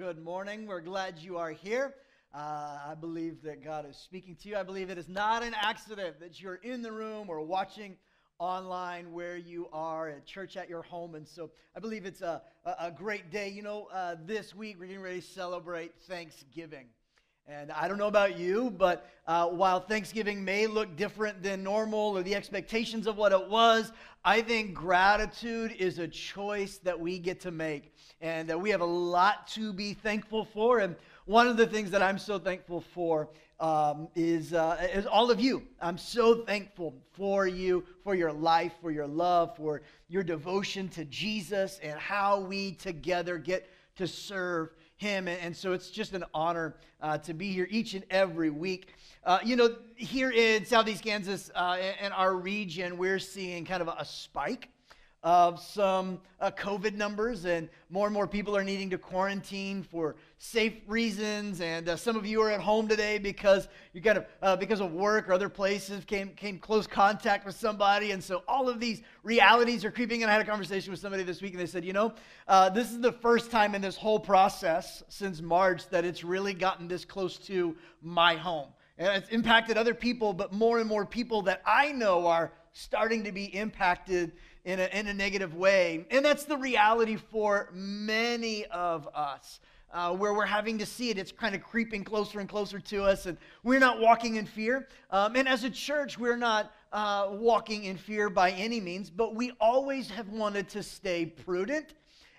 good morning. We're glad you are here. Uh, I believe that God is speaking to you. I believe it is not an accident that you're in the room or watching online where you are at church at your home. And so I believe it's a, a great day. You know, uh, this week we're getting ready to celebrate Thanksgiving. And I don't know about you, but uh, while Thanksgiving may look different than normal or the expectations of what it was, I think gratitude is a choice that we get to make. And that we have a lot to be thankful for. And one of the things that I'm so thankful for um, is, uh, is all of you. I'm so thankful for you, for your life, for your love, for your devotion to Jesus, and how we together get to serve him. And, so it's just an honor uh, to be here each and every week. Uh, you know, here in Southeast Kansas, uh, our region, we're seeing kind of a, a spike of some uh, COVID numbers, and more and more people are needing to quarantine for safe reasons. And uh, some of you are at home today because you kind of uh, because of work or other places came came close contact with somebody, and so all of these realities are creeping. And I had a conversation with somebody this week, and they said, you know, uh, this is the first time in this whole process since March that it's really gotten this close to my home. And it's impacted other people, but more and more people that I know are starting to be impacted in a, in a negative way. And that's the reality for many of us. Uh, where we're having to see it. It's kind of creeping closer and closer to us, and we're not walking in fear. Um, and as a church, we're not uh, walking in fear by any means, but we always have wanted to stay prudent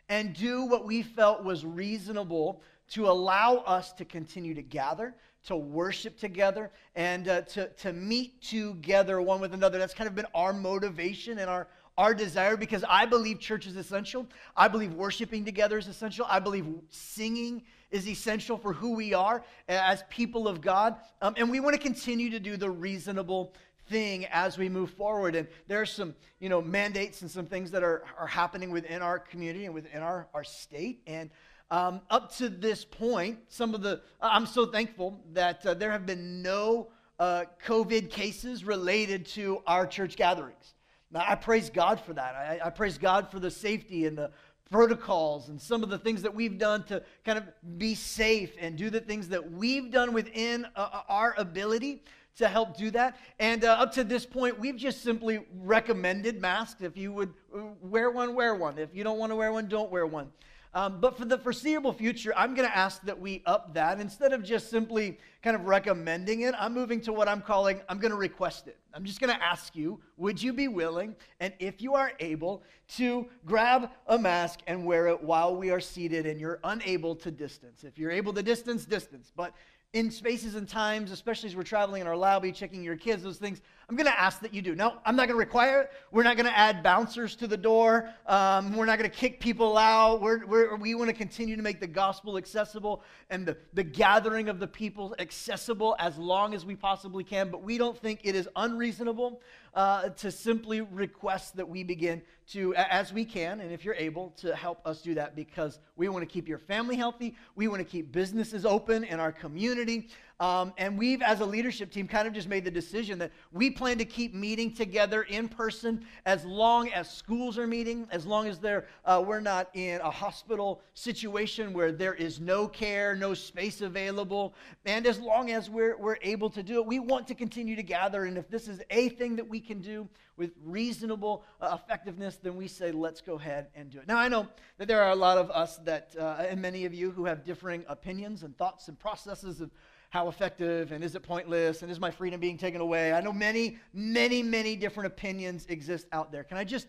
and do what we felt was reasonable to allow us to continue to gather, to worship together, and uh, to, to meet together one with another. That's kind of been our motivation and our our desire because I believe church is essential. I believe worshiping together is essential. I believe singing is essential for who we are as people of God. Um, and we want to continue to do the reasonable thing as we move forward. And there are some, you know, mandates and some things that are, are happening within our community and within our, our state. And um, up to this point, some of the, I'm so thankful that uh, there have been no uh, COVID cases related to our church gatherings. Now, I praise God for that. I, I praise God for the safety and the protocols and some of the things that we've done to kind of be safe and do the things that we've done within uh, uh our ability to help do that. And uh, up to this point, we've just simply recommended masks. If you would uh, wear one, wear one. If you don't want to wear one, don't wear one. Um, but for the foreseeable future, I'm going to ask that we up that. Instead of just simply kind of recommending it, I'm moving to what I'm calling, I'm going to request it. I'm just going to ask you, would you be willing, and if you are able, to grab a mask and wear it while we are seated and you're unable to distance? If you're able to distance, distance. But in spaces and times, especially as we're traveling in our lobby, checking your kids, those things, I'm going to ask that you do. No, I'm not going to require it. We're not going to add bouncers to the door. Um, we're not going to kick people out. We're, we're, we want to continue to make the gospel accessible and the, the gathering of the people accessible as long as we possibly can. But we don't think it is unreasonable uh, to simply request that we begin to, as we can, and if you're able, to help us do that because we want to keep your family healthy. We want to keep businesses open in our community. Um, and we've, as a leadership team, kind of just made the decision that we plan to keep meeting together in person as long as schools are meeting, as long as uh, we're not in a hospital situation where there is no care, no space available, and as long as we're, we're able to do it. We want to continue to gather, and if this is a thing that we can do with reasonable uh, effectiveness, then we say, let's go ahead and do it. Now, I know that there are a lot of us that, uh, and many of you who have differing opinions and thoughts and processes of how effective and is it pointless and is my freedom being taken away? I know many, many, many different opinions exist out there. Can I just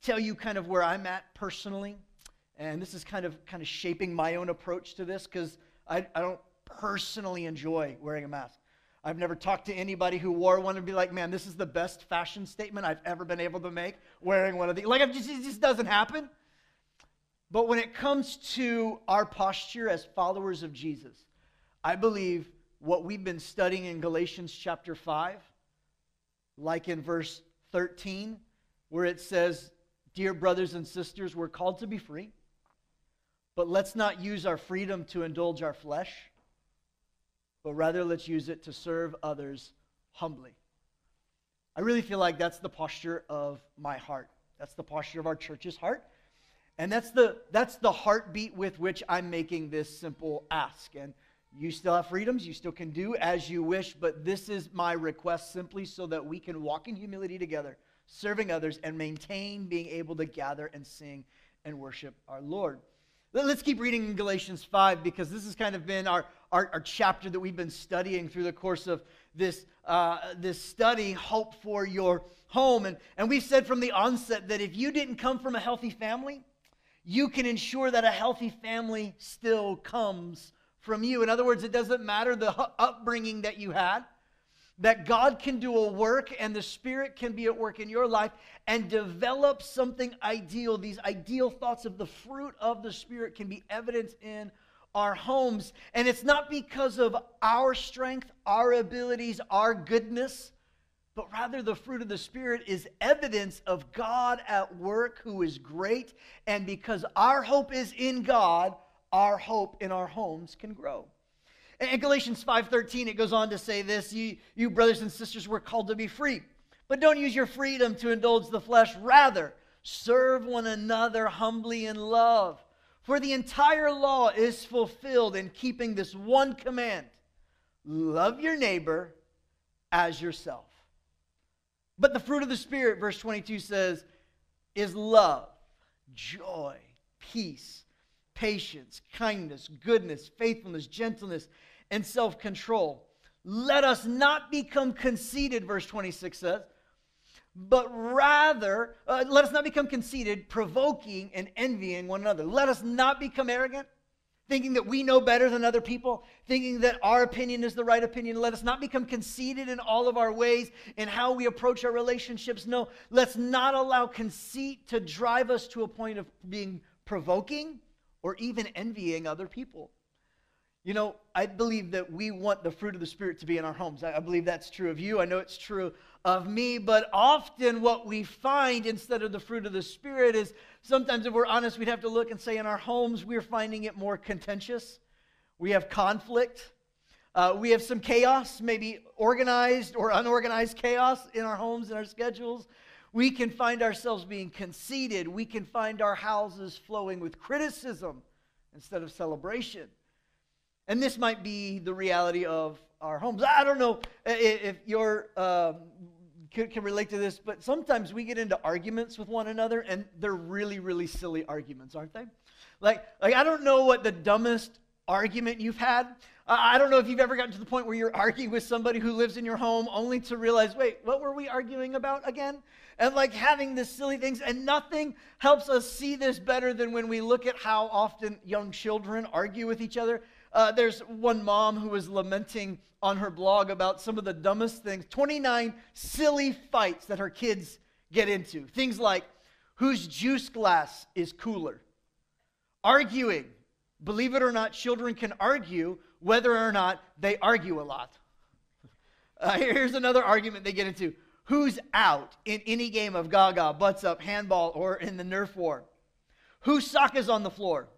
tell you kind of where I'm at personally? And this is kind of kind of shaping my own approach to this because I, I don't personally enjoy wearing a mask. I've never talked to anybody who wore one and be like, man, this is the best fashion statement I've ever been able to make wearing one of these. Like, just, it just doesn't happen. But when it comes to our posture as followers of Jesus, I believe what we've been studying in Galatians chapter 5, like in verse 13, where it says, Dear brothers and sisters, we're called to be free, but let's not use our freedom to indulge our flesh, but rather let's use it to serve others humbly. I really feel like that's the posture of my heart. That's the posture of our church's heart. And that's the, that's the heartbeat with which I'm making this simple ask. And you still have freedoms. You still can do as you wish. But this is my request simply so that we can walk in humility together, serving others, and maintain being able to gather and sing and worship our Lord. Let's keep reading in Galatians 5 because this has kind of been our, our, our chapter that we've been studying through the course of this, uh, this study, Hope for Your Home. And, and we've said from the onset that if you didn't come from a healthy family, you can ensure that a healthy family still comes from you. In other words, it doesn't matter the upbringing that you had, that God can do a work and the Spirit can be at work in your life and develop something ideal. These ideal thoughts of the fruit of the Spirit can be evident in our homes. And it's not because of our strength, our abilities, our goodness but rather the fruit of the Spirit is evidence of God at work who is great. And because our hope is in God, our hope in our homes can grow. In Galatians 5:13, it goes on to say this: you, you brothers and sisters were called to be free, but don't use your freedom to indulge the flesh. Rather, serve one another humbly in love. For the entire law is fulfilled in keeping this one command: love your neighbor as yourself. But the fruit of the Spirit, verse 22 says, is love, joy, peace, patience, kindness, goodness, faithfulness, gentleness, and self control. Let us not become conceited, verse 26 says, but rather, uh, let us not become conceited, provoking and envying one another. Let us not become arrogant thinking that we know better than other people, thinking that our opinion is the right opinion. Let us not become conceited in all of our ways in how we approach our relationships. No, let's not allow conceit to drive us to a point of being provoking or even envying other people. You know, I believe that we want the fruit of the Spirit to be in our homes. I, believe that's true of you. I know it's true of me. But often, what we find instead of the fruit of the Spirit is sometimes, if we're honest, we'd have to look and say in our homes, we're finding it more contentious. We have conflict. Uh, we have some chaos, maybe organized or unorganized chaos in our homes and our schedules. We can find ourselves being conceited. We can find our houses flowing with criticism instead of celebration. And this might be the reality of our homes. I don't know if you're. Um, can, can relate to this, but sometimes we get into arguments with one another, and they're really, really silly arguments, aren't they? Like, like I don't know what the dumbest argument you've had. I don't know if you've ever gotten to the point where you're arguing with somebody who lives in your home only to realize, wait, what were we arguing about again? And like having this silly things, and nothing helps us see this better than when we look at how often young children argue with each other. Uh, there's one mom who was lamenting on her blog about some of the dumbest things 29 silly fights that her kids get into. Things like whose juice glass is cooler, arguing. Believe it or not, children can argue whether or not they argue a lot. Uh, here's another argument they get into who's out in any game of gaga, butts up, handball, or in the Nerf war? Whose sock is on the floor?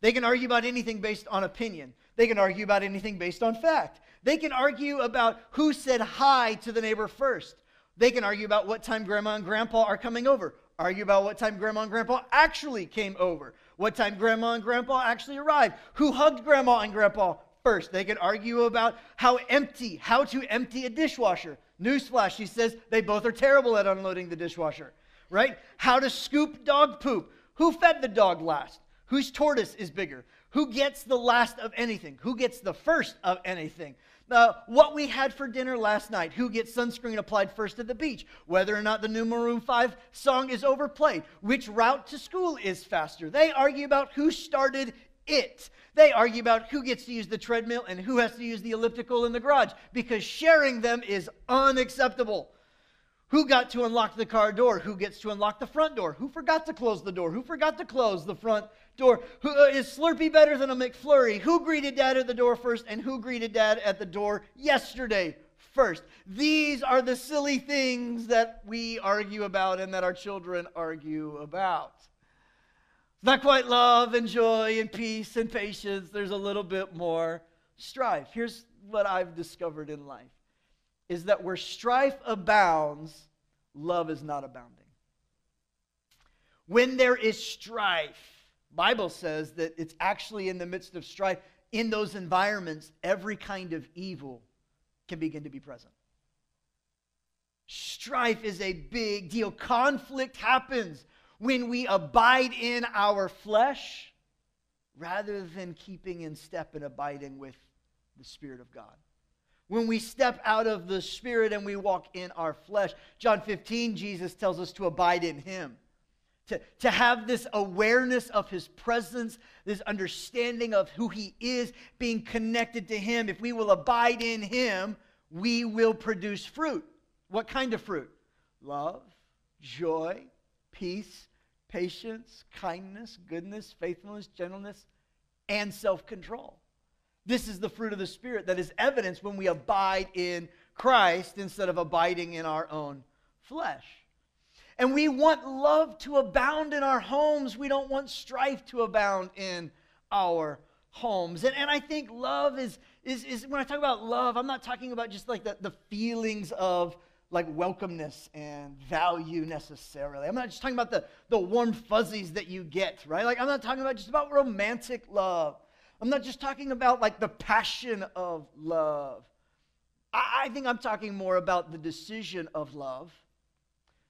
They can argue about anything based on opinion. They can argue about anything based on fact. They can argue about who said hi to the neighbor first. They can argue about what time grandma and grandpa are coming over. Argue about what time grandma and grandpa actually came over. What time grandma and grandpa actually arrived. Who hugged grandma and grandpa first. They could argue about how empty, how to empty a dishwasher. Newsflash, she says they both are terrible at unloading the dishwasher, right? How to scoop dog poop. Who fed the dog last? Whose tortoise is bigger? Who gets the last of anything? Who gets the first of anything? Uh, what we had for dinner last night, who gets sunscreen applied first at the beach, whether or not the new Maroon 5 song is overplayed, which route to school is faster. They argue about who started it. They argue about who gets to use the treadmill and who has to use the elliptical in the garage because sharing them is unacceptable. Who got to unlock the car door? Who gets to unlock the front door? Who forgot to close the door? Who forgot to close the front door? Who, uh, is Slurpee better than a McFlurry? Who greeted dad at the door first and who greeted dad at the door yesterday first? These are the silly things that we argue about and that our children argue about. It's not quite love and joy and peace and patience. There's a little bit more strife. Here's what I've discovered in life is that where strife abounds, love is not abounding. when there is strife, Bible says that it's actually in the midst of strife, in those environments, every kind of evil can begin to be present. Strife is a big deal. Conflict happens when we abide in our flesh rather than keeping in step and abiding with the Spirit of God. When we step out of the Spirit and we walk in our flesh, John 15, Jesus tells us to abide in Him. To, to have this awareness of his presence, this understanding of who he is, being connected to him. If we will abide in him, we will produce fruit. What kind of fruit? Love, joy, peace, patience, kindness, goodness, faithfulness, gentleness, and self control. This is the fruit of the Spirit that is evidenced when we abide in Christ instead of abiding in our own flesh. And we want love to abound in our homes. We don't want strife to abound in our homes. And, and I think love is, is, is, when I talk about love, I'm not talking about just like the, the feelings of like welcomeness and value necessarily. I'm not just talking about the, the warm fuzzies that you get, right? Like, I'm not talking about just about romantic love. I'm not just talking about like the passion of love. I, I think I'm talking more about the decision of love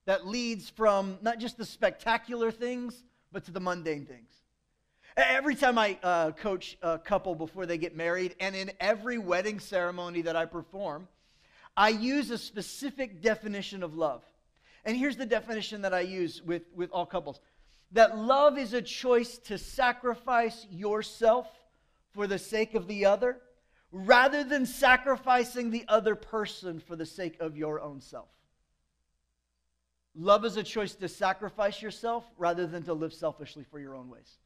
that leads from not just the spectacular things, but to the mundane things. Every time I uh, coach a couple before they get married, and in every wedding ceremony that I perform, I use a specific definition of love. And here's the definition that I use with, with all couples that love is a choice to sacrifice yourself for the sake of the other rather than sacrificing the other person for the sake of your own self. Love is a choice to sacrifice yourself rather than to live selfishly for your own ways.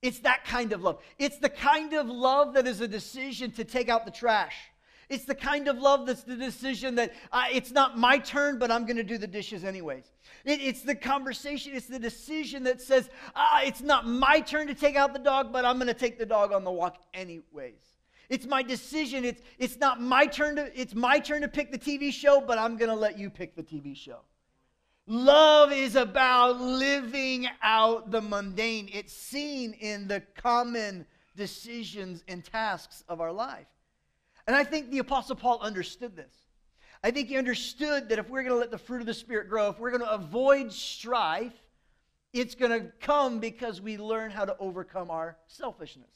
It's that kind of love. It's the kind of love that is a decision to take out the trash it's the kind of love that's the decision that uh, it's not my turn, but I'm going to do the dishes anyways. It, it's the conversation, it's the decision that says, uh, it's not my turn to take out the dog, but I'm going to take the dog on the walk anyways. It's my decision. It's, it's not my turn to, it's my turn to pick the TV show, but I'm going to let you pick the TV show. Love is about living out the mundane. It's seen in the common decisions and tasks of our life. And I think the Apostle Paul understood this. I think he understood that if we're going to let the fruit of the Spirit grow, if we're going to avoid strife, it's going to come because we learn how to overcome our selfishness.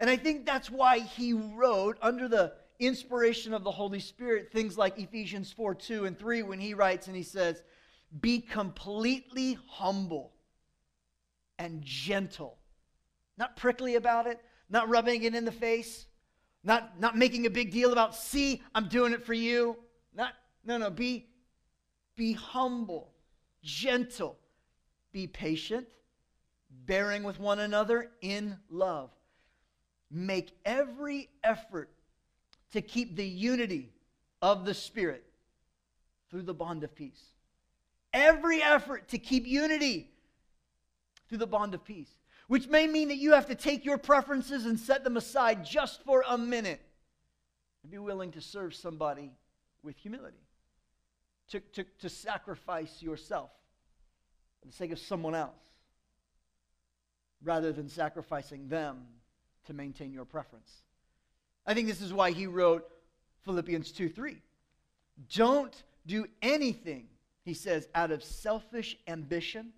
And I think that's why he wrote, under the inspiration of the Holy Spirit, things like Ephesians 4 2 and 3, when he writes and he says, Be completely humble and gentle. Not prickly about it, not rubbing it in the face, not, not making a big deal about, see, I'm doing it for you. Not, no, no, be, be humble, gentle, be patient, bearing with one another in love. Make every effort to keep the unity of the Spirit through the bond of peace. Every effort to keep unity through the bond of peace which may mean that you have to take your preferences and set them aside just for a minute and be willing to serve somebody with humility, to, to, to sacrifice yourself for the sake of someone else rather than sacrificing them to maintain your preference. I think this is why he wrote Philippians 2 3. Don't do anything, he says, out of selfish ambition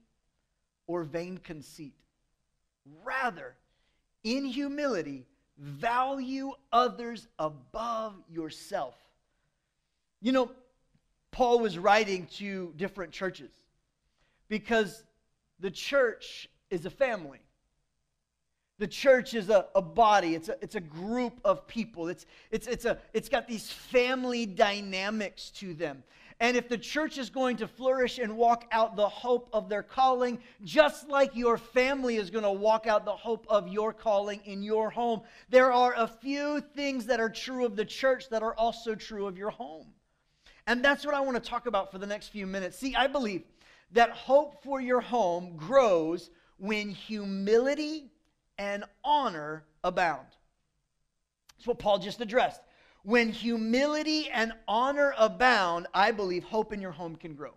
or vain conceit Rather, in humility, value others above yourself. You know, Paul was writing to different churches because the church is a family. The church is a, a body, it's a, it's a group of people. It's, it's, it's, a, it's got these family dynamics to them. And if the church is going to flourish and walk out the hope of their calling, just like your family is going to walk out the hope of your calling in your home, there are a few things that are true of the church that are also true of your home. And that's what I want to talk about for the next few minutes. See, I believe that hope for your home grows when humility and honor abound. That's what Paul just addressed. When humility and honor abound, I believe hope in your home can grow.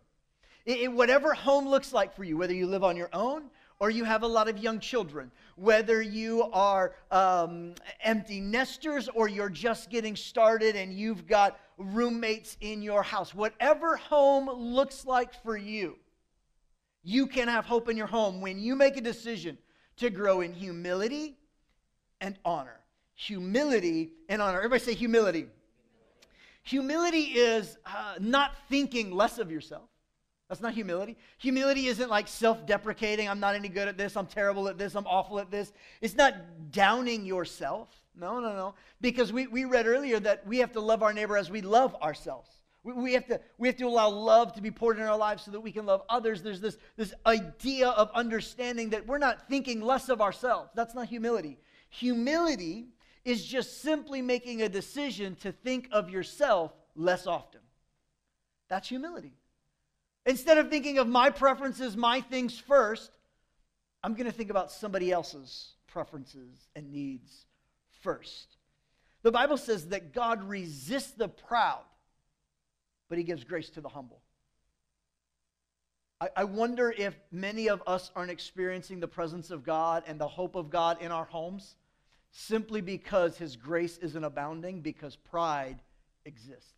It, it, whatever home looks like for you, whether you live on your own or you have a lot of young children, whether you are um, empty nesters or you're just getting started and you've got roommates in your house, whatever home looks like for you, you can have hope in your home when you make a decision to grow in humility and honor. Humility and honor. Everybody say humility. Humility is uh, not thinking less of yourself. That's not humility. Humility isn't like self deprecating. I'm not any good at this. I'm terrible at this. I'm awful at this. It's not downing yourself. No, no, no. Because we, we read earlier that we have to love our neighbor as we love ourselves. We, we, have to, we have to allow love to be poured in our lives so that we can love others. There's this, this idea of understanding that we're not thinking less of ourselves. That's not humility. Humility is just simply making a decision to think of yourself less often. That's humility. Instead of thinking of my preferences, my things first, I'm going to think about somebody else's preferences and needs first. The Bible says that God resists the proud, but he gives grace to the humble. I, I wonder if many of us aren't experiencing the presence of God and the hope of God in our homes simply because his grace isn't abounding, because pride exists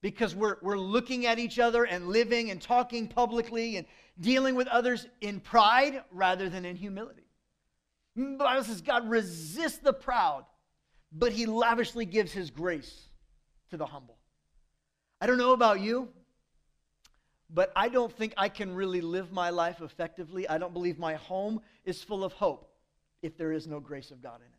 because we're, we're looking at each other and living and talking publicly and dealing with others in pride rather than in humility. The Bible says God resists the proud, but he lavishly gives his grace to the humble. I don't know about you, but I don't think I can really live my life effectively. I don't believe my home is full of hope if there is no grace of God in it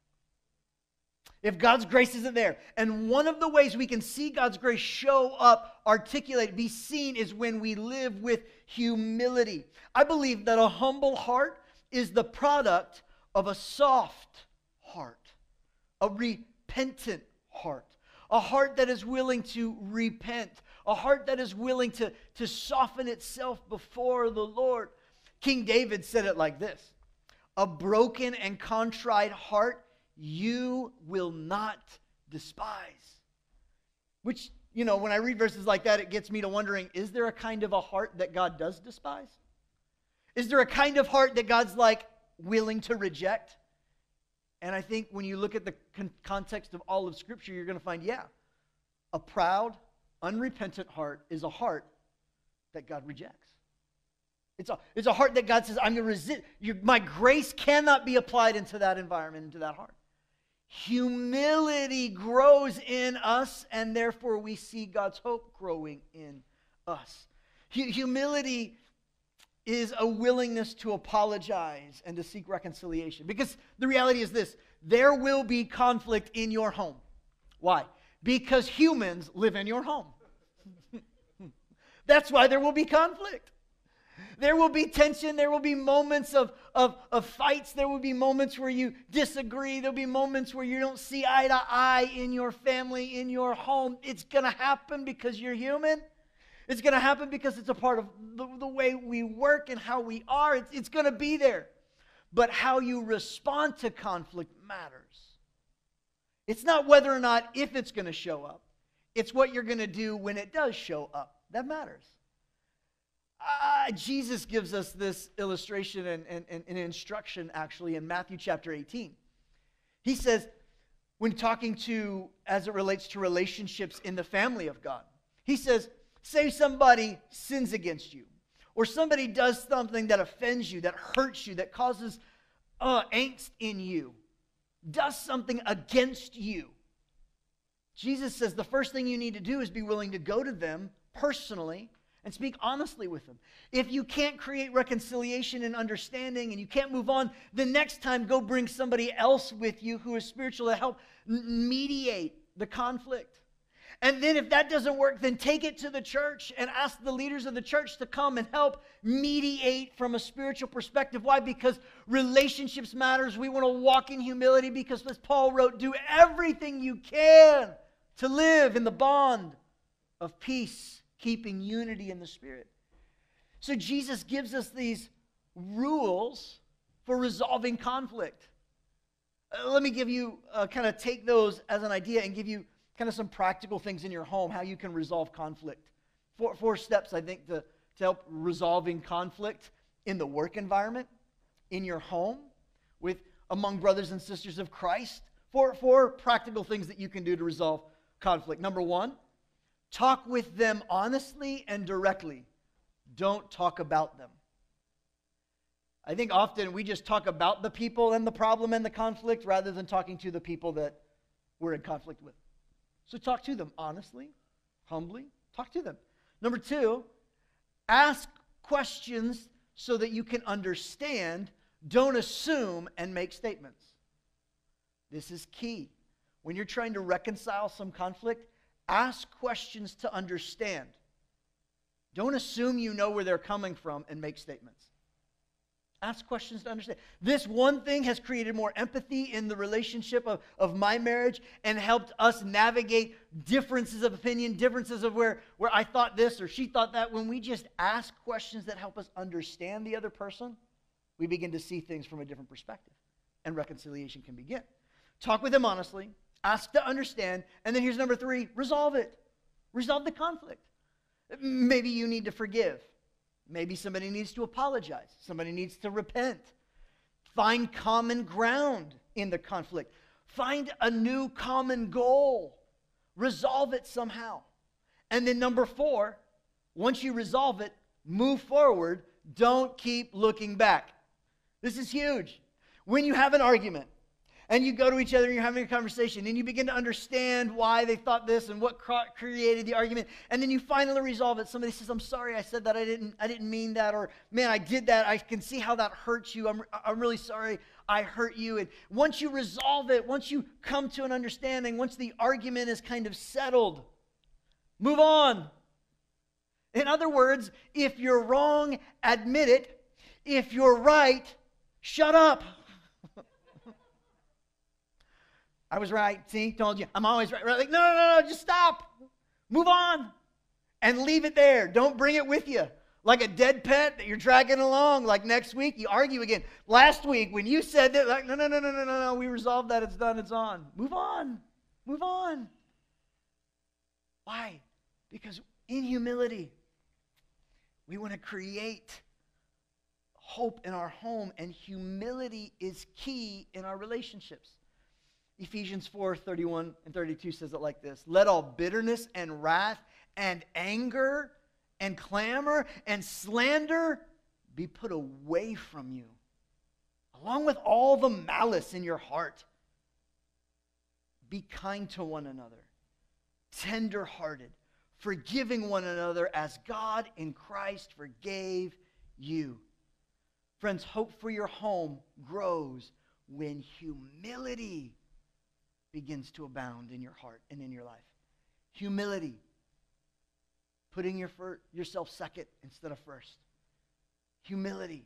if God's grace isn't there. And one of the ways we can see God's grace show up, articulate, be seen is when we live with humility. I believe that a humble heart is the product of a soft heart, a repentant heart, a heart that is willing to repent, a heart that is willing to, to soften itself before the Lord. King David said it like this A broken and contrite heart you will not despise. Which, you know, when I read verses like that, it gets me to wondering is there a kind of a heart that God does despise? Is there a kind of heart that God's like willing to reject? And I think when you look at the con- context of all of Scripture, you're going to find, yeah, a proud, unrepentant heart is a heart that God rejects. It's a, it's a heart that God says, I'm going to resist. You, my grace cannot be applied into that environment, into that heart. Humility grows in us, and therefore we see God's hope growing in us. Humility is a willingness to apologize and to seek reconciliation. Because the reality is this there will be conflict in your home. Why? Because humans live in your home. That's why there will be conflict. There will be tension. There will be moments of, of, of fights. There will be moments where you disagree. There'll be moments where you don't see eye to eye in your family, in your home. It's going to happen because you're human. It's going to happen because it's a part of the, the way we work and how we are. It's, it's going to be there. But how you respond to conflict matters. It's not whether or not if it's going to show up, it's what you're going to do when it does show up. That matters. Uh, Jesus gives us this illustration and, and, and, instruction actually in Matthew chapter 18. He says, when talking to, as it relates to relationships in the family of God, he says, say somebody sins against you, or somebody does something that offends you, that hurts you, that causes uh, angst in you, does something against you. Jesus says the first thing you need to do is be willing to go to them personally and speak honestly with them. If you can't create reconciliation and understanding and you can't move on, the next time go bring somebody else with you who is spiritual to help mediate the conflict. And then if that doesn't work, then take it to the church and ask the leaders of the church to come and help mediate from a spiritual perspective. Why? Because relationships matters. We want to walk in humility because as Paul wrote, do everything you can to live in the bond of peace keeping unity in the Spirit. So Jesus gives us these rules for resolving conflict. Uh, let me give you, uh, kind of take those as an idea and give you kind of some practical things in your home, how you can resolve conflict. Four, four steps, I think, to, to help resolving conflict in the work environment, in your home, with among brothers and sisters of Christ. Four, four practical things that you can do to resolve conflict. Number one, talk with them honestly and directly. Don't talk about them. I think often we just talk about the people and the problem and the conflict rather than talking to the people that we're in conflict with. So talk to them honestly, humbly, talk to them. Number two, ask questions so that you can understand. Don't assume and make statements. This is key. When you're trying to reconcile some conflict, ask questions to understand. Don't assume you know where they're coming from and make statements. Ask questions to understand. This one thing has created more empathy in the relationship of, of my marriage and helped us navigate differences of opinion, differences of where, where I thought this or she thought that. When we just ask questions that help us understand the other person, we begin to see things from a different perspective and reconciliation can begin. Talk with them honestly, ask to understand, and then here's number three resolve it. Resolve the conflict. Maybe you need to forgive. Maybe somebody needs to apologize. Somebody needs to repent. Find common ground in the conflict. Find a new common goal. Resolve it somehow. And then, number four, once you resolve it, move forward. Don't keep looking back. This is huge. When you have an argument, and you go to each other and you're having a conversation and you begin to understand why they thought this and what created the argument and then you finally resolve it. Somebody says i'm sorry i said that. I didn't i didn't mean that or man i did that. I can see how that hurts you. I'm, I'm really sorry i hurt you. And once you resolve it once you come to an understanding once the argument is kind of settled move on. In other words if you're wrong admit it. If you're right shut up I was right. See, told you. I'm always right. Like, no, no, no, no, just stop. Move on and leave it there. Don't bring it with you. Like a dead pet that you're dragging along. Like next week, you argue again. Last week, when you said that, like, no, no, no, no, no, no, no, we resolved that. It's done. It's on. Move on. Move on. Why? Because in humility, we want to create hope in our home, and humility is key in our relationships. Ephesians 4 31 and 32 says it like this Let all bitterness and wrath and anger and clamor and slander be put away from you, along with all the malice in your heart. Be kind to one another, tender hearted, forgiving one another as God in Christ forgave you. Friends, hope for your home grows when humility begins to abound in your heart and in your life. Humility, putting your fir- yourself second instead of first. Humility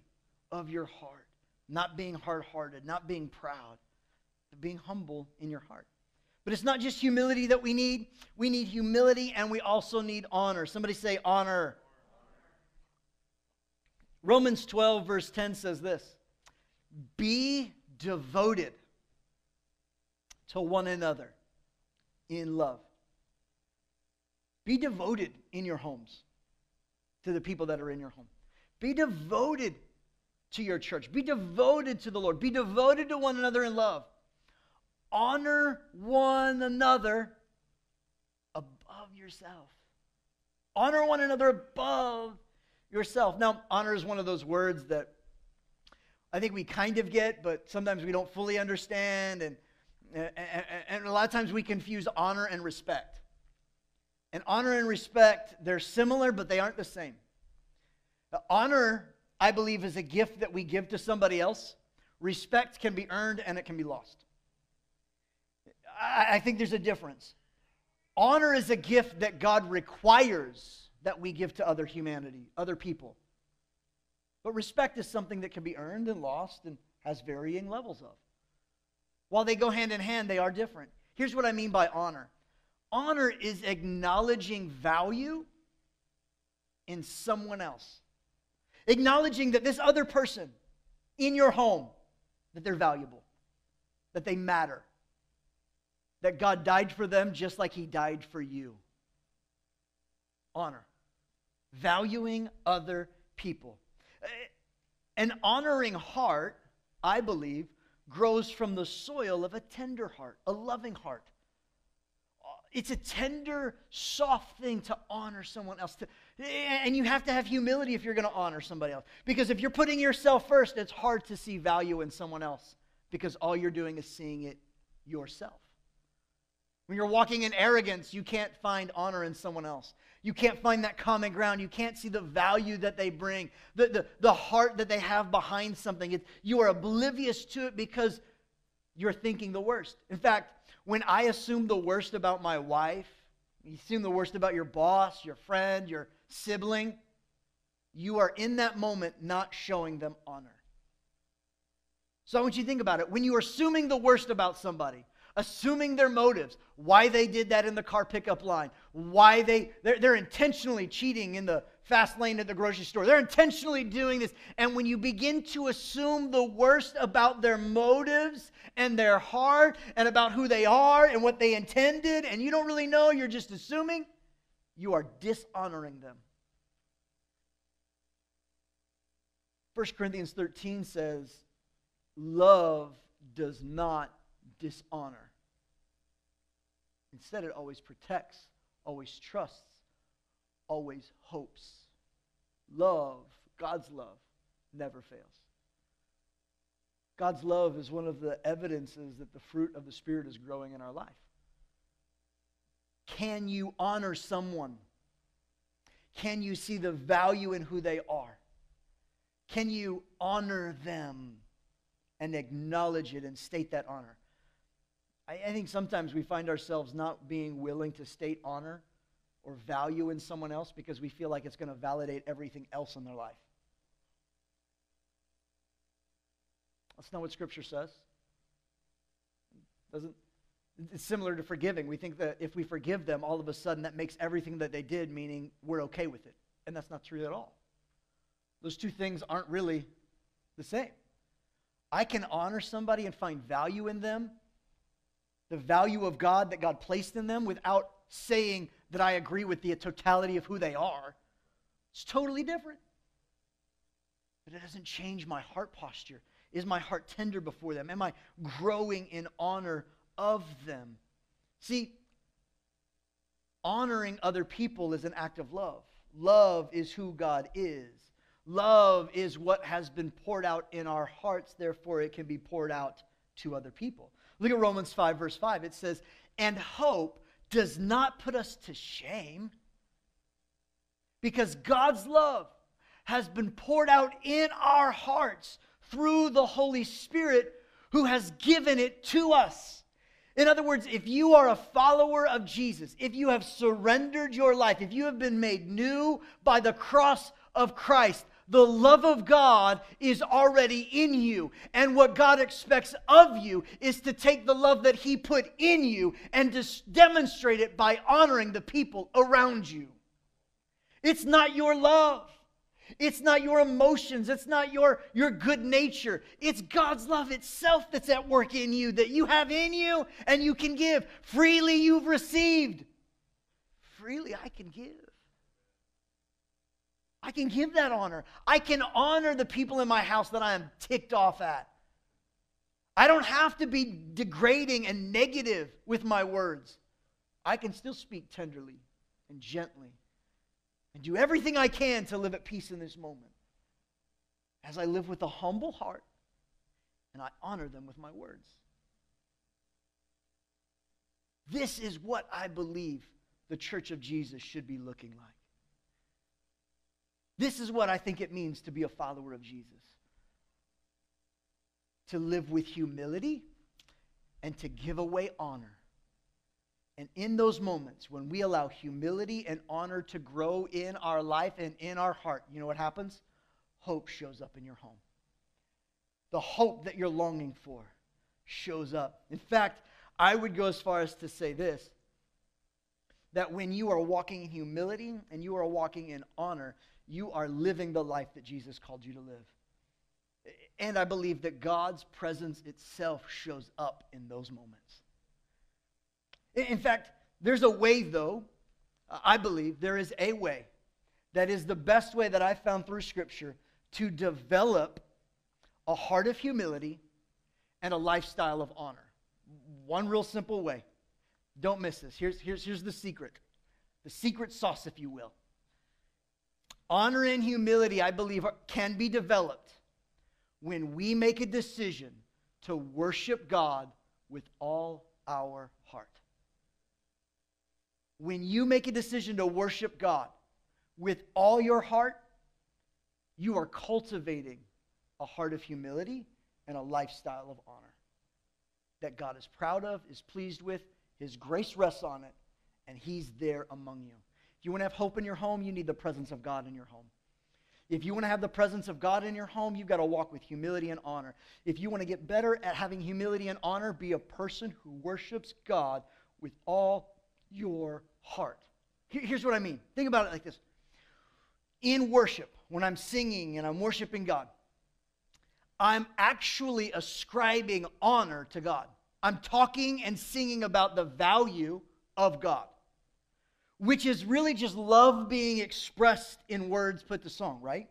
of your heart, not being hard hearted, not being proud, but being humble in your heart. But it's not just humility that we need. We need humility and we also need honor. Somebody say honor. Romans 12, verse 10 says this Be devoted to one another in love. Be devoted in your homes to the people that are in your home. Be devoted to your church. Be devoted to the Lord. Be devoted to one another in love. Honor one another above yourself. Honor one another above yourself. Now, honor is one of those words that I think we kind of get, but sometimes we don't fully understand. And and a lot of times we confuse honor and respect. And honor and respect, they're similar, but they aren't the same. Honor, I believe, is a gift that we give to somebody else. Respect can be earned and it can be lost. I think there's a difference. Honor is a gift that God requires that we give to other humanity, other people. But respect is something that can be earned and lost and has varying levels of. While they go hand in hand, they are different. Here's what I mean by honor honor is acknowledging value in someone else, acknowledging that this other person in your home, that they're valuable, that they matter, that God died for them just like he died for you. Honor. valuing other people. Uh, an honoring heart, I believe, grows from the soil of a tender heart, a loving heart. Uh, it's a tender, soft thing to honor someone else. To, and you have to have humility if you're going to honor somebody else. Because if you're putting yourself first, it's hard to see value in someone else because all you're doing is seeing it yourself. When you're walking in arrogance, you can't find honor in someone else. You can't find that common ground. You can't see the value that they bring, the, the, the heart that they have behind something. It, you are oblivious to it because you're thinking the worst. In fact, when I assume the worst about my wife, you assume the worst about your boss, your friend, your sibling, you are in that moment not showing them honor. So I want you to think about it. When you're assuming the worst about somebody, assuming their motives, why they did that in the car pickup line, why they, they're, they're intentionally cheating in the fast lane at the grocery store. They're intentionally doing this. And when you begin to assume the worst about their motives and their heart and about who they are and what they intended, and you don't really know, you're just assuming, you are dishonoring them. 1 Corinthians 13 says, Love does not dishonor. Instead, it always protects, always trusts, always hopes. Love, God's love, never fails. God's love is one of the evidences that the fruit of the Spirit is growing in our life. Can you honor someone? Can you see the value in who they are? Can you honor them and acknowledge it and state that honor? I, I think sometimes we find ourselves not being willing to state honor or value in someone else because we feel like it's going to validate everything else in their life. That's not what Scripture says. Doesn't it's similar to forgiving. We think that if we forgive them, all of a sudden that makes everything that they did, meaning we're okay with it. And that's not true at all. Those two things aren't really the same. I can honor somebody and find value in them the value of God that God placed in them without saying that I agree with the totality of who they are. It's totally different. But it doesn't change my heart posture. Is my heart tender before them? Am I growing in honor of them? See, honoring other people is an act of love. Love is who God is. Love is what has been poured out in our hearts, therefore, it can be poured out to other people. Look at Romans 5, verse 5. It says, And hope does not put us to shame because God's love has been poured out in our hearts through the Holy Spirit who has given it to us. In other words, if you are a follower of Jesus, if you have surrendered your life, if you have been made new by the cross of Christ, the love of God is already in you. And what God expects of you is to take the love that He put in you and to demonstrate it by honoring the people around you. It's not your love. It's not your emotions. It's not your, your good nature. It's God's love itself that's at work in you, that you have in you and you can give. Freely you've received. Freely I can give. I can give that honor. I can honor the people in my house that I am ticked off at. I don't have to be degrading and negative with my words. I can still speak tenderly and gently and do everything I can to live at peace in this moment as I live with a humble heart and I honor them with my words. This is what I believe the church of Jesus should be looking like. This is what I think it means to be a follower of Jesus to live with humility and to give away honor. And in those moments when we allow humility and honor to grow in our life and in our heart, you know what happens? Hope shows up in your home. The hope that you're longing for shows up. In fact, I would go as far as to say this that when you are walking in humility and you are walking in honor, you are living the life that Jesus called you to live. And I believe that God's presence itself shows up in those moments. In fact, there's a way, though, I believe there is a way that is the best way that I found through Scripture to develop a heart of humility and a lifestyle of honor. One real simple way. Don't miss this. Here's, here's, here's the secret the secret sauce, if you will. Honor and humility, I believe, can be developed when we make a decision to worship God with all our heart. When you make a decision to worship God with all your heart, you are cultivating a heart of humility and a lifestyle of honor that God is proud of, is pleased with, His grace rests on it, and He's there among you. If you want to have hope in your home, you need the presence of God in your home. If you want to have the presence of God in your home, you've got to walk with humility and honor. If you want to get better at having humility and honor, be a person who worships God with all your heart. Here's what I mean. Think about it like this. In worship, when I'm singing and I'm worshiping God, I'm actually ascribing honor to God. I'm talking and singing about the value of God, which is really just love being expressed in words put to song, right?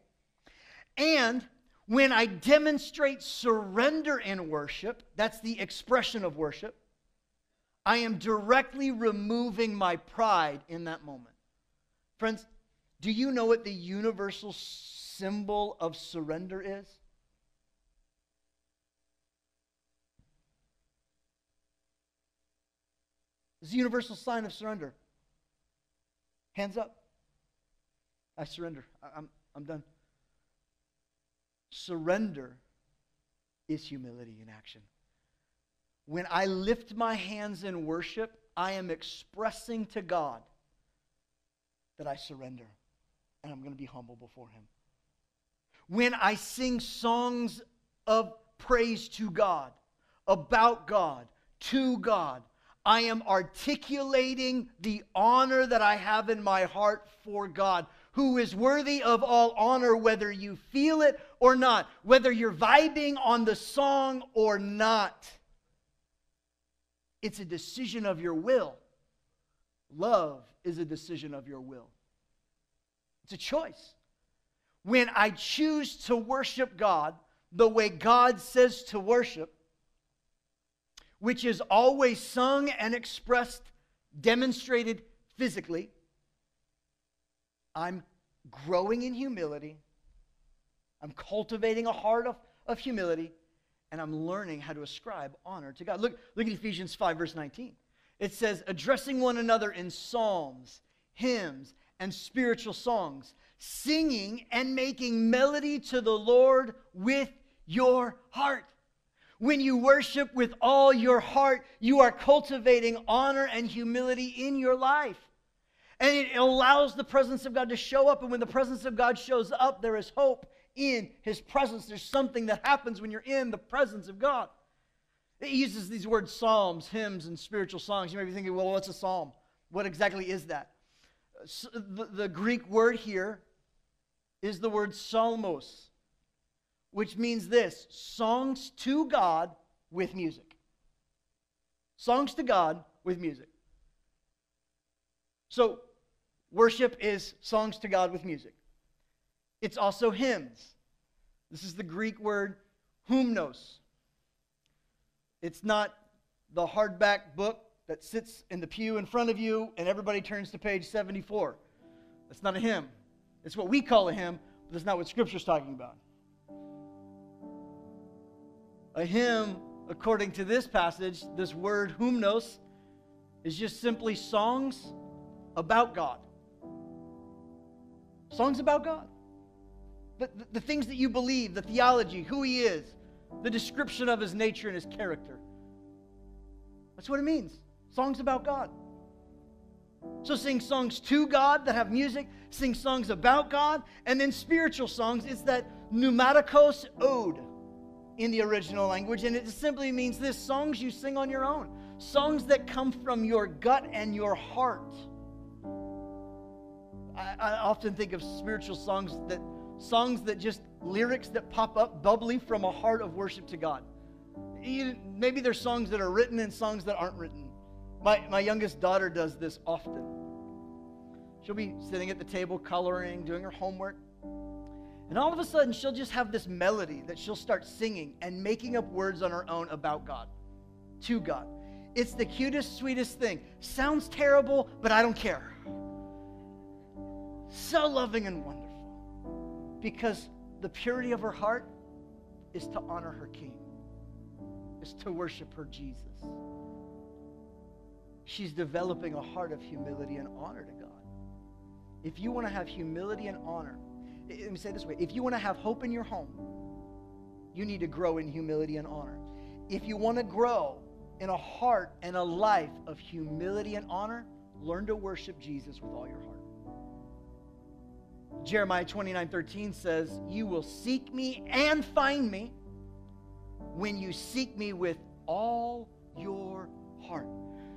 And when I demonstrate surrender in worship, that's the expression of worship, I am directly removing my pride in that moment. Friends, do you know what the universal symbol of surrender is? It's the universal sign of surrender. Hands up. I surrender. I'm, I'm done. Surrender is humility in action. When I lift my hands in worship, I am expressing to God that I surrender and I'm going to be humble before Him. When I sing songs of praise to God, about God, to God, I am articulating the honor that I have in my heart for God, who is worthy of all honor, whether you feel it or not, whether you're vibing on the song or not. It's a decision of your will. Love is a decision of your will. It's a choice. When I choose to worship God the way God says to worship, which is always sung and expressed, demonstrated physically. I'm growing in humility. I'm cultivating a heart of, of humility, and I'm learning how to ascribe honor to God. Look, look at Ephesians 5, verse 19. It says, addressing one another in psalms, hymns, and spiritual songs, singing and making melody to the Lord with your heart. When you worship with all your heart, you are cultivating honor and humility in your life. And it allows the presence of God to show up. And when the presence of God shows up, there is hope in his presence. There's something that happens when you're in the presence of God. It uses these words psalms, hymns, and spiritual songs. You may be thinking, well, what's a psalm? What exactly is that? The, the Greek word here is the word psalmos which means this songs to God with music. Songs to God with music. So, worship is songs to God with music. It's also hymns. This is the Greek word humnos. It's not the hardback book that sits in the pew in front of you and everybody turns to page 74. That's not a hymn. It's what we call a hymn, but that's not what Scripture's talking about. A hymn, according to this passage, this word humnos, is just simply songs about God. Songs about God. The, the, the, things that you believe, the theology, who He is, the description of His nature and His character. That's what it means. Songs about God. So sing songs to God that have music, sing songs about God, and then spiritual songs. It's that pneumatikos ode in the original language, and it simply means this songs you sing on your own, songs that come from your gut and your heart. I, I often think of spiritual songs that songs that just lyrics that pop up bubbly from a heart of worship to God. Maybe there's songs that are written and songs that aren't written. My, my youngest daughter does this often. She'll be sitting at the table coloring, doing her homework. And all of a sudden, she'll just have this melody that she'll start singing and making up words on her own about God, to God. It's the cutest, sweetest thing. Sounds terrible, but I don't care. So loving and wonderful. Because the purity of her heart is to honor her King, is to worship her Jesus. She's developing a heart of humility and honor to God. If you want to have humility and honor, let me say this way if you want to have hope in your home, you need to grow in humility and honor. If you want to grow in a heart and a life of humility and honor, learn to worship Jesus with all your heart. Jeremiah 29 13 says, You will seek me and find me when you seek me with all your heart.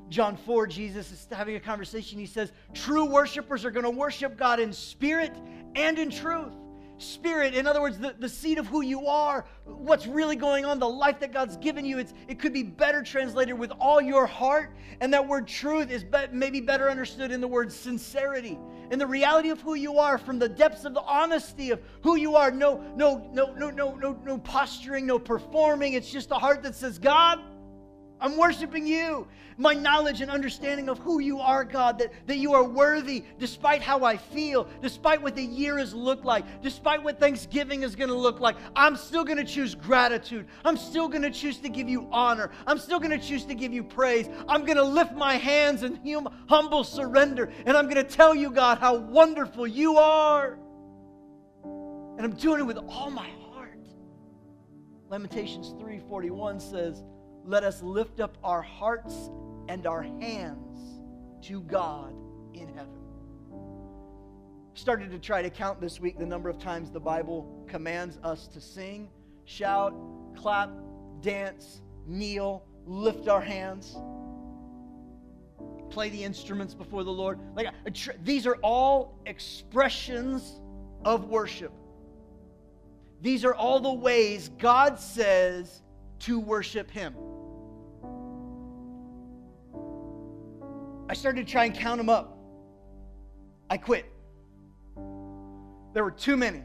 John 4, Jesus is having a conversation. He says, True worshipers are going to worship God in spirit and in truth. Spirit, in other words, the, the seed of who you are, what's really going on, the life that God's given you. It's, it could be better translated with all your heart. And that word truth is be, maybe better understood in the word sincerity. And the reality of who you are from the depths of the honesty of who you are. No, no, no, no, no, no, no posturing, no performing. It's just a heart that says, God, I'm worshiping you. My knowledge and understanding of who you are, God, that, that you are worthy despite how I feel, despite what the year has looked like, despite what Thanksgiving is going to look like. I'm still going to choose gratitude. I'm still going to choose to give you honor. I'm still going to choose to give you praise. I'm going to lift my hands in hum, humble surrender. And I'm going to tell you, God, how wonderful you are. And I'm doing it with all my heart. Lamentations 3:41 says, let us lift up our hearts and our hands to God in heaven. Started to try to count this week the number of times the Bible commands us to sing, shout, clap, dance, kneel, lift our hands, play the instruments before the Lord. Like these are all expressions of worship. These are all the ways God says to worship Him. I started to try and count them up. I quit. There were too many.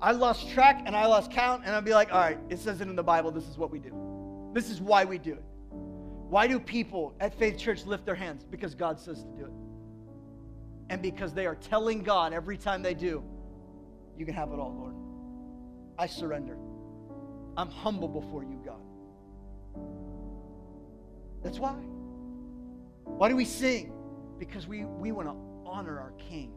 I lost track and I lost count, and I'd be like, all right, it says it in the Bible. This is what we do. This is why we do it. Why do people at Faith Church lift their hands? Because God says to do it. And because they are telling God every time they do, you can have it all, Lord. I surrender. I'm humble before you, God. That's why. Why do we sing? Because we, we want to honor our King.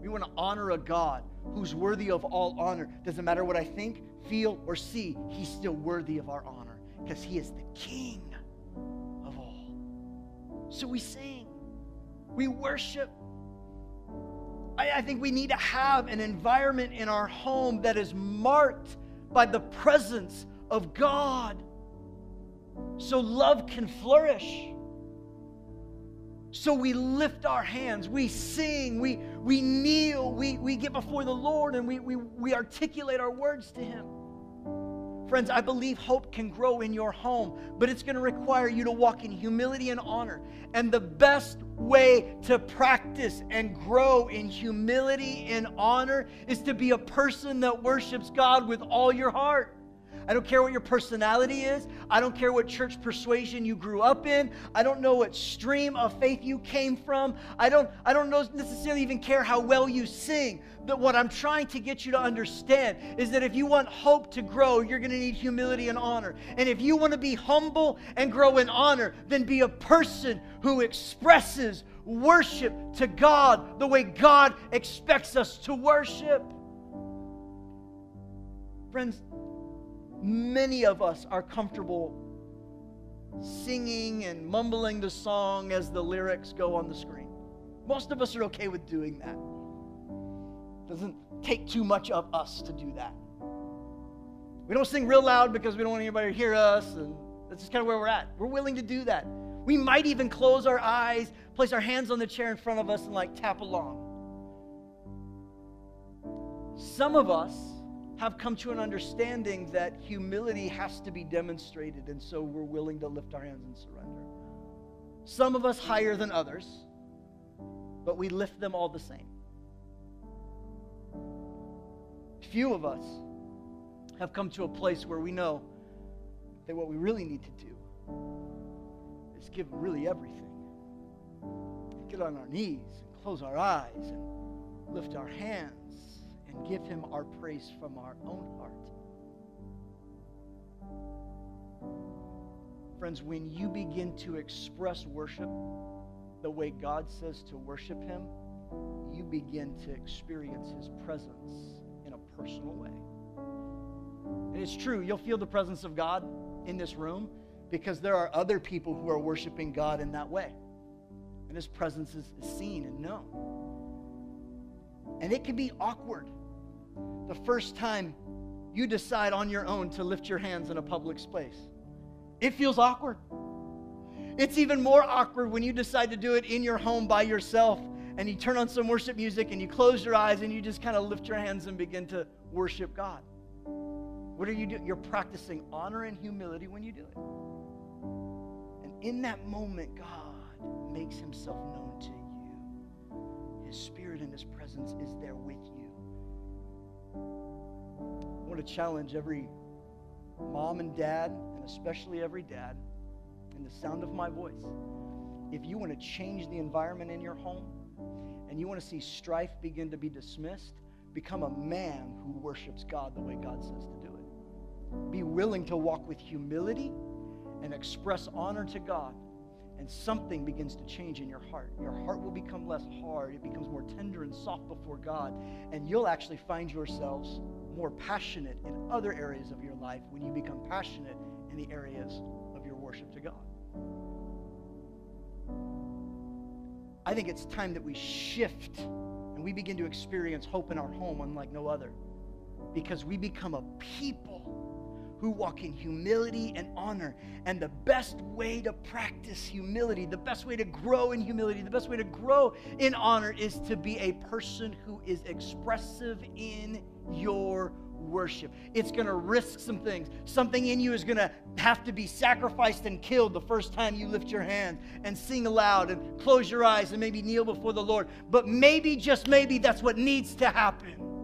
We want to honor a God who's worthy of all honor. Doesn't matter what I think, feel, or see, he's still worthy of our honor because he is the King of all. So we sing, we worship. I, I think we need to have an environment in our home that is marked by the presence of God so love can flourish. So we lift our hands, we sing, we, we kneel, we, we get before the Lord and we, we, we articulate our words to Him. Friends, I believe hope can grow in your home, but it's going to require you to walk in humility and honor. And the best way to practice and grow in humility and honor is to be a person that worships God with all your heart. I don't care what your personality is. I don't care what church persuasion you grew up in. I don't know what stream of faith you came from. I don't, I don't necessarily even care how well you sing. But what I'm trying to get you to understand is that if you want hope to grow, you're going to need humility and honor. And if you want to be humble and grow in honor, then be a person who expresses worship to God the way God expects us to worship. Friends, many of us are comfortable singing and mumbling the song as the lyrics go on the screen. Most of us are okay with doing that. Doesn't take too much of us to do that. We don't sing real loud because we don't want anybody to hear us, and that's just kind of where we're at. We're willing to do that. We might even close our eyes, place our hands on the chair in front of us, and like tap along. Some of us have come to an understanding that humility has to be demonstrated, and so we're willing to lift our hands and surrender. Some of us higher than others. but we lift them all the same. Few of us have come to a place where we know that what we really need to do is give really everything. Get on our knees and close our eyes and lift our hands and give Him our praise from our own heart. Friends, when you begin to express worship the way God says to worship Him, you begin to experience His presence in a personal way. And it's true, you'll feel the presence of God in this room because there are other people who are worshiping God in that way. And His presence is, seen and known. And it can be awkward the first time you decide on your own to lift your hands in a public space. It feels awkward. It's even more awkward when you decide to do it in your home by yourself and you turn on some worship music and you close your eyes and you just kind of lift your hands and begin to worship God. What are you doing? You're practicing honor and humility when you do it. And in that moment, God makes himself known to you. His spirit and his presence is there with you. I want to challenge every mom and dad, and especially every dad, in the sound of my voice. If you want to change the environment in your home and you want to see strife begin to be dismissed, become a man who worships God the way God says to do it. Be willing to walk with humility and express honor to God, and something begins to change in your heart. Your heart will become less hard, it becomes more tender and soft before God, and you'll actually find yourselves more passionate in other areas of your life when you become passionate in the areas of your worship to God. I think it's time that we shift and we begin to experience hope in our home unlike no other because we become a people who walk in humility and honor. And the best way to practice humility, the best way to grow in humility, the best way to grow in honor is to be a person who is expressive in your worship. It's going to risk some things. Something in you is going to have to be sacrificed and killed the first time you lift your hand and sing aloud and close your eyes and maybe kneel before the Lord. But maybe, just maybe, that's what needs to happen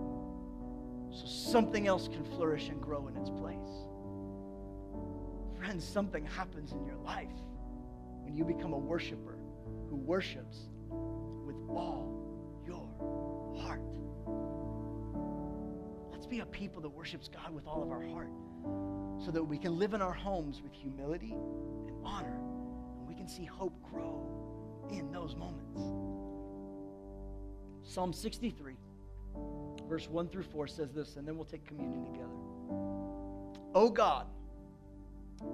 so something else can flourish and grow in its place. Friends, something happens in your life when you become a worshiper who worships with all your heart. Let's be a people that worships God with all of our heart so that we can live in our homes with humility and honor and we can see hope grow in those moments. Psalm 63 verse 1 through 4 says this, and then we'll take communion together. Oh God,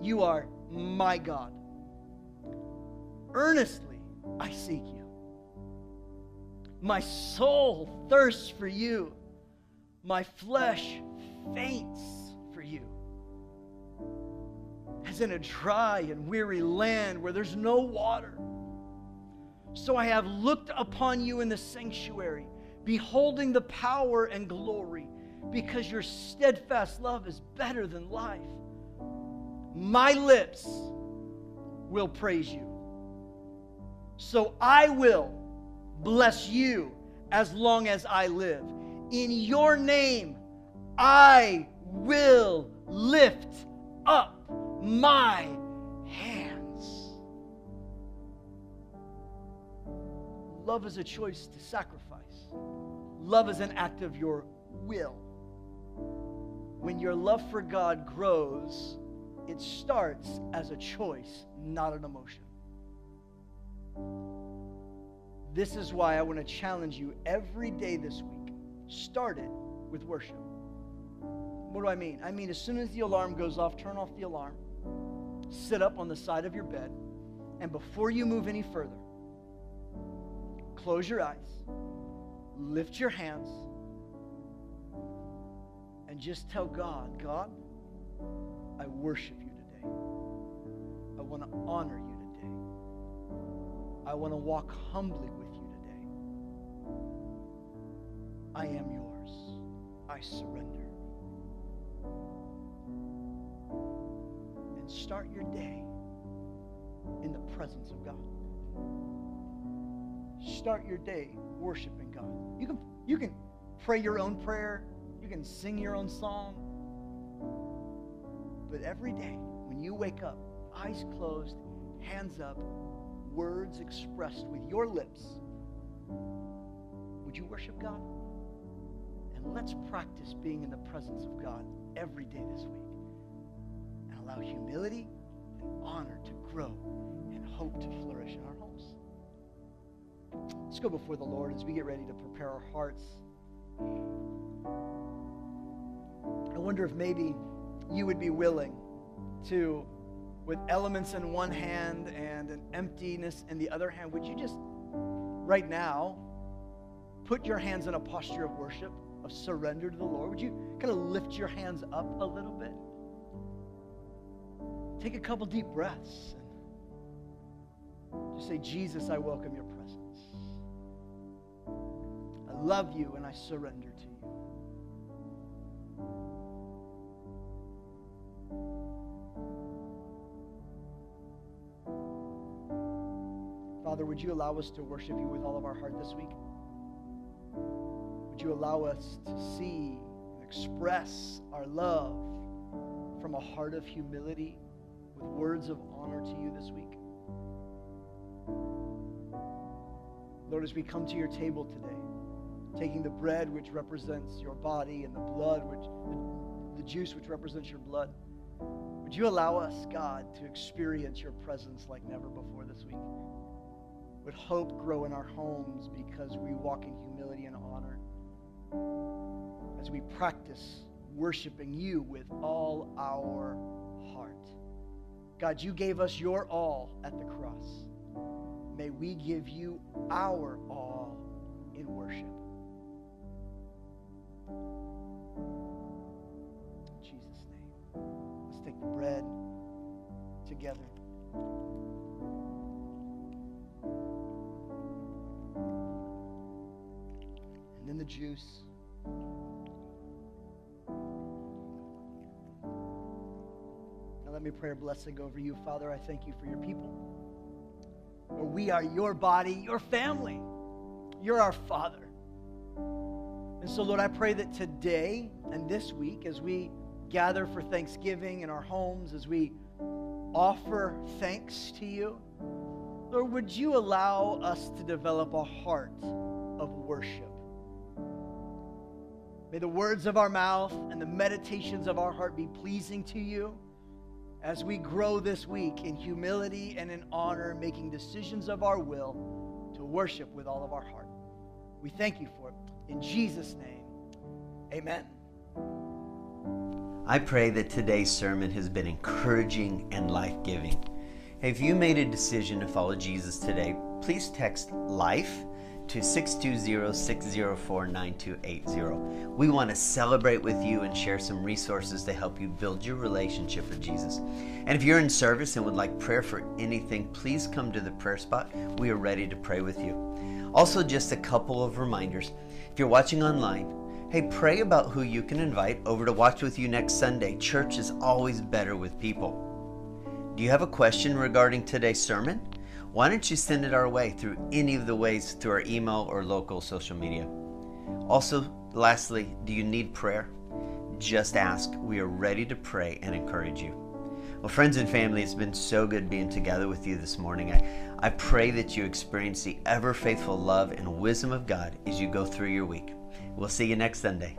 you are my God. Earnestly I seek you. My soul thirsts for you. My flesh faints for you. As in a dry and weary land where there's no water. So I have looked upon you in the sanctuary beholding the power and glory, because your steadfast love is better than life. My lips will praise you. So I will bless you as long as I live. In your name, I will lift up my hands. Love is a choice to sacrifice. Love is an act of your will. When your love for God grows, it starts as a choice, not an emotion. This is why I want to challenge you every day this week. Start it with worship. What do I mean? I mean, as soon as the alarm goes off, turn off the alarm, sit up on the side of your bed, and before you move any further, close your eyes lift your hands and just tell God, God, I worship you today. I want to honor you today. I want to walk humbly with you today. I am yours. I surrender. And start your day in the presence of God. start your day worshiping God. You can, you can pray your own prayer, you can sing your own song. But every day, when you wake up, eyes closed, hands up, words expressed with your lips, would you worship God? And let's practice being in the presence of God every day this week. And allow humility and honor to grow and hope to flourish in our homes. Let's go before the Lord as we get ready to prepare our hearts. I wonder if maybe you would be willing to, with elements in one hand and an emptiness in the other hand, would you just right now put your hands in a posture of worship, of surrender to the Lord? Would you kind of lift your hands up a little bit? Take a couple deep breaths and just say, Jesus, I welcome your presence. I love you and I surrender to you. Father, would you allow us to worship you with all of our heart this week? Would you allow us to see and express our love from a heart of humility with words of honor to you this week? Lord, as we come to your table today, taking the bread which represents your body and the blood which the, the juice which represents your blood, would you allow us, God, to experience your presence like never before this week? Would hope grow in our homes because we walk in humility and honor? As we practice worshiping you with all our heart. God, you gave us your all at the cross. May we give you our all in worship. In Jesus' name. Let's take the bread together. The juice. Now let me pray a blessing over you. Father, I thank you for your people. For we are your body, your family. You're our Father. And so, Lord, I pray that today and this week, as we gather for Thanksgiving in our homes, as we offer thanks to you, Lord, would you allow us to develop a heart of worship? May the words of our mouth and the meditations of our heart be pleasing to you as we grow this week in humility and in honor, making decisions of our will to worship with all of our heart. We thank you for it. In Jesus' name, amen. I pray that today's sermon has been encouraging and life giving. If you made a decision to follow Jesus today, please text LIFE to 620-604-9280. We want to celebrate with you and share some resources to help you build your relationship with Jesus. And if you're in service and would like prayer for anything, please come to the prayer spot. We are ready to pray with you. Also, just a couple of reminders. If you're watching online, hey, pray about who you can invite over to watch with you next Sunday. Church is always better with people. Do you have a question regarding today's sermon? Why don't you send it our way through any of the ways through our email or local social media? Also, lastly, do you need prayer? Just ask. We are ready to pray and encourage you. Well, friends and family, it's been so good being together with you this morning. I, I pray that you experience the ever faithful love and wisdom of God as you go through your week. We'll see you next Sunday.